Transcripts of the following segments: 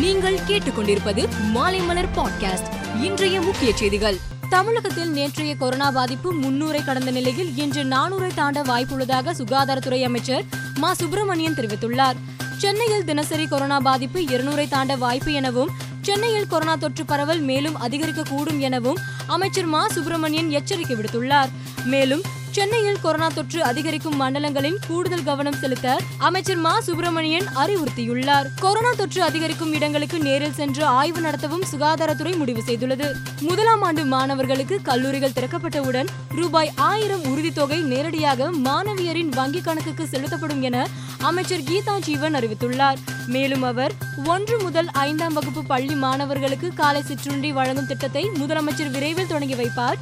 நீங்கள் கேட்டுக்கொண்டிருப்பது மாலைமலர் பாட்காஸ்ட். இன்றைய முக்கிய செய்திகள். தமிழகத்தில் நேற்றைய கொரோனா பாதிப்பு முன்னூரை கடந்த நிலையில் இன்று நானூரை தாண்ட வாய்ப்புள்ளதாக சுகாதாரத்துறை அமைச்சர் மா. சுப்பிரமணியன் தெரிவித்துள்ளார். சென்னையில் தினசரி கொரோனா பாதிப்பு இருநூறை தாண்ட வாய்ப்பு எனவும் சென்னையில் கொரோனா தொற்று பரவல் மேலும் அதிகரிக்கக்கூடும் எனவும் அமைச்சர் மா. சுப்பிரமணியன் எச்சரிக்கை விடுத்துள்ளார். மேலும் சென்னையில் கொரோனா தொற்று அதிகரிக்கும் மண்டலங்களில் கூடுதல் கவனம் செலுத்த அமைச்சர் மா. சுப்பிரமணியன் அறிவுறுத்தியுள்ளார். கொரோனா தொற்று அதிகரிக்கும் இடங்களுக்கு நேரில் சென்று ஆய்வு நடத்தவும் சுகாதாரத்துறை முடிவு செய்துள்ளது. முதலாம் ஆண்டு மாணவர்களுக்கு கல்லூரிகள் திறக்கப்பட்டவுடன் ரூபாய் ஆயிரம் உறுதித்தொகை நேரடியாக மாணவியரின் வங்கிக் கணக்குக்கு செலுத்தப்படும் என அமைச்சர் கீதா ஜீவன் அறிவித்துள்ளார். மேலும் அவர் ஒன்று முதல் ஐந்தாம் வகுப்பு பள்ளி மாணவர்களுக்கு காலை சிற்றுண்டி வழங்கும் திட்டத்தை முதலமைச்சர் விரைவில் தொடங்கி வைப்பார்.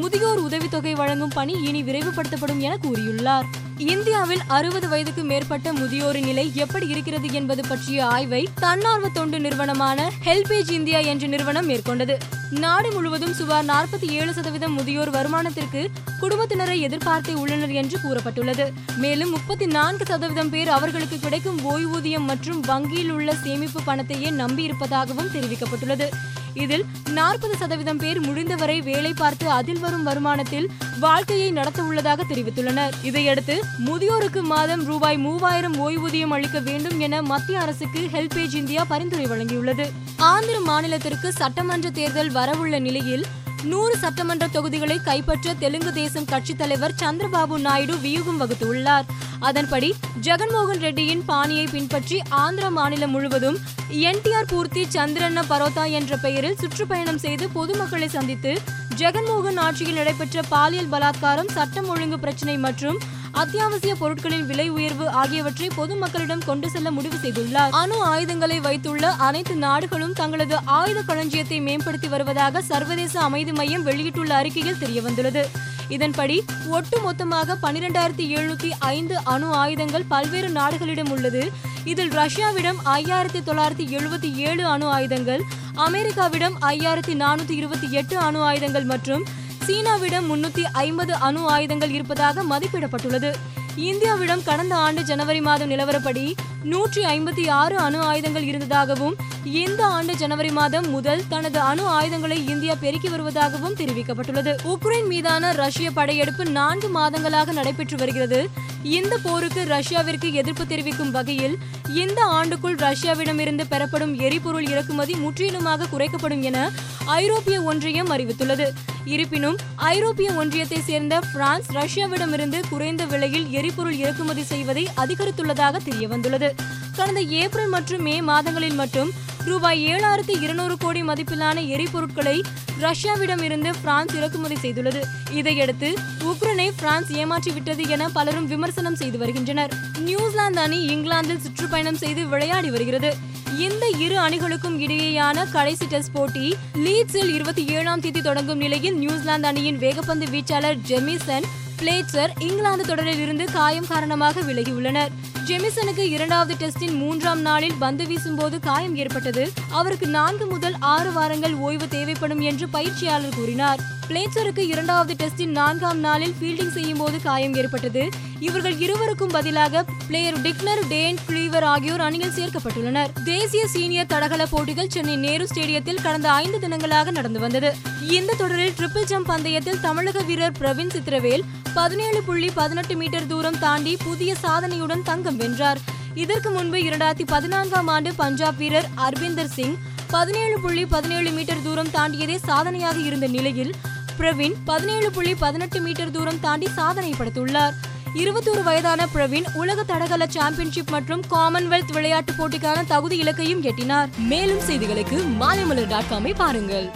முதியோர் உதவித்தொகை வழங்கும் பணி இனி விரைவுபடுத்தப்படும் என கூறியுள்ளார். இந்தியாவில் அறுபது வயதுக்கு மேற்பட்ட முதியோரின் நிலை எப்படி இருக்கிறது என்பது பற்றிய ஆய்வை தன்னார்வ தொண்டு நிறுவனமான ஹெல்பேஜ் இந்தியா என்ற நிறுவனம் மேற்கொண்டது. நாடு முழுவதும் சுமார் நாற்பத்தி ஏழு சதவீதம் முதியோர் வருமானத்திற்கு குடும்பத்தினரை எதிர்பார்த்தே உள்ளனர் என்று கூறப்பட்டுள்ளது. மேலும் முப்பத்தி நான்கு சதவீதம் பேர் அவர்களுக்கு கிடைக்கும் ஓய்வூதியம் மற்றும் வங்கியில் உள்ள சேமிப்பு பணத்தையே நம்பியிருப்பதாகவும் தெரிவிக்கப்பட்டுள்ளது. இதில் நாற்பது சதவீதம் பேர் முடிந்தவரை வேலை பார்த்து அதில் வரும் வருமானத்தில் வாழ்க்கையை நடத்த உள்ளதாக தெரிவித்துள்ளனர். இதையடுத்து முதியோருக்கு மாதம் ரூபாய் மூவாயிரம் ஓய்வூதியம் அளிக்க வேண்டும் என மத்திய அரசுக்கு ஹெல்பேஜ் இந்தியா பரிந்துரை வழங்கியுள்ளது. ஆந்திர மாநிலத்திற்கு சட்டமன்ற தேர்தல் வரவுள்ள நிலையில் நூறு சட்டமன்ற தொகுதிகளை கைப்பற்ற தெலுங்கு தேசம் கட்சித் தலைவர் சந்திரபாபு நாயுடு வியூகம் வகுத்துள்ளார் அதன்படி ஜெகன்மோகன் ரெட்டியின் பாணியை பின்பற்றி ஆந்திர மாநிலம் முழுவதும் என்டிஆர் பூர்த்தி சந்திரண்ண பரோத்தா என்ற பெயரில் சுற்றுப்பயணம் செய்து பொதுமக்களை சந்தித்து ஜெகன்மோகன் ஆட்சியில் நடைபெற்ற பாலியல் பலாத்காரம் சட்டம் ஒழுங்கு பிரச்சினை மற்றும் அத்தியாவசிய பொருட்களின் விலை உயர்வு ஆகியவற்றை பொதுமக்களிடம் கொண்டு செல்ல முடிவு செய்துள்ளார். அணு ஆயுதங்களை வைத்துள்ள அனைத்து நாடுகளும் தங்களது ஆயுத களஞ்சியத்தை மேம்படுத்தி வருவதாக சர்வதேச அமைதி மையம் வெளியிட்டுள்ள அறிக்கையில் தெரியவந்துள்ளது. இதன்படி ஒட்டுமொத்தமாக பனிரெண்டாயிரத்தி எழுநூத்தி ஐந்து அணு ஆயுதங்கள் பல்வேறு நாடுகளிடம் உள்ளது. இதில் ரஷ்யாவிடம் ஐயாயிரத்தி தொள்ளாயிரத்தி எழுபத்தி ஏழு அணு ஆயுதங்கள் அமெரிக்காவிடம் ஐயாயிரத்தி நானூத்தி இருபத்தி எட்டு அணு ஆயுதங்கள் மற்றும் சீனாவிடம் முன்னூத்தி ஐம்பது அணு ஆயுதங்கள் இருப்பதாக மதிப்பிடப்பட்டுள்ளது. இந்தியாவிடம் கடந்த ஆண்டு ஜனவரி மாதம் நிலவரப்படி நூற்றி ஐம்பத்தி ஆறு அணு ஆயுதங்கள் இருந்ததாகவும் இந்த ஆண்டு ஜனவரி மாதம் முதல் தனது அணு ஆயுதங்களை இந்தியா பெருக்கி வருவதாகவும் தெரிவிக்கப்பட்டுள்ளது. உக்ரைன் மீதான ரஷ்ய படையெடுப்பு நான்கு மாதங்களாக நடைபெற்று வருகிறது. இந்த போருக்கு ரஷ்யாவிற்கு எதிர்ப்பு தெரிவிக்கும் வகையில் இந்த ஆண்டுக்குள் ரஷ்யாவிடமிருந்து பெறப்படும் எரிபொருள் இறக்குமதி முற்றிலுமாக குறைக்கப்படும் என ஐரோப்பிய ஒன்றியம் அறிவித்துள்ளது. இருப்பினும் ஐரோப்பிய ஒன்றியத்தை சேர்ந்த பிரான்ஸ் ரஷ்யாவிடமிருந்து குறைந்த விலையில் எரிபொருள் இறக்குமதி செய்வதை அதிகரித்துள்ளதாக தெரியவந்துள்ளது. கடந்த ஏப்ரல் மற்றும் மே மாதங்களில் மட்டும் ரூபாய் ஏழாயிரத்தி இருநூறு கோடி மதிப்பிலான எரிபொருட்களை ரஷ்யாவிடம் இருந்து பிரான்ஸ் இறக்குமதி செய்துள்ளது. இதையடுத்து உக்ரைனை பிரான்ஸ் ஏமாற்றிவிட்டது என பலரும் விமர்சனம் செய்து வருகின்றனர். நியூசிலாந்து அணி இங்கிலாந்தில் சுற்றுப்பயணம் செய்து விளையாடி வருகிறது. இந்த இரு அணிகளுக்கும் இடையேயான கடைசி டெஸ்ட் போட்டி லீட்ஸில் இருபத்தி ஏழாம் தேதி தொடங்கும் நிலையில் நியூசிலாந்து அணியின் வேகப்பந்து வீச்சாளர் ஜெமிசன் பிளேட்சர் இங்கிலாந்து தொடரில் இருந்து காயம் காரணமாக விலகியுள்ளனர். ஜெமிசனுக்கு இரண்டாவது டெஸ்டின் மூன்றாம் நாளில் பந்து வீசும்போது காயம் ஏற்பட்டது. அவருக்கு நான்கு முதல் ஆறு வாரங்கள் ஓய்வு தேவைப்படும் என்று பயிற்சியாளர் கூறினார். பிளேச்சருக்கு இரண்டாவது டெஸ்டின் நான்காம் நாளில் ஃபீல்டிங் செய்யும் போது காயம் ஏற்பட்டது. இவர்கள் இருவருக்கும் பதிலாக பிளேயர் டிக்னர் டேன் கிளீவர் ஆகியோர் அணியில் சேர்க்கப்பட்டுள்ளனர். தேசிய சீனியர் தடகள போட்டிகள் சென்னை நேரு ஸ்டேடியத்தில் கடந்த ஐந்து தினங்களாக நடந்து வந்தது. இந்த தொடரில் ட்ரிபிள் ஜம்ப் பந்தயத்தில் தமிழக வீரர் பிரவீன் சித்திரவேல் பதினேழு புள்ளி பதினெட்டு மீட்டர் தூரம் தாண்டி புதிய சாதனையுடன் தங்கம் வென்றார். இதற்கு முன்பு இரண்டாயிரத்தி பதினான்காம் ஆண்டு பஞ்சாப் வீரர் அர்பிந்தர் சிங் பதினேழு புள்ளி பதினேழு மீட்டர் தூரம் தாண்டியதே சாதனையாக இருந்த நிலையில் பிரவீன் பதினேழு புள்ளி பதினெட்டு மீட்டர் தூரம் தாண்டி சாதனை படைத்துள்ளார். இருபத்தோரு வயதான பிரவீன் உலக தடகள சாம்பியன்ஷிப் மற்றும் காமன்வெல்த் விளையாட்டு போட்டிக்கான தகுதி இலக்கையும் எட்டினார். மேலும் செய்திகளுக்கு மாலைமலர் டாட் காமை பாருங்கள்.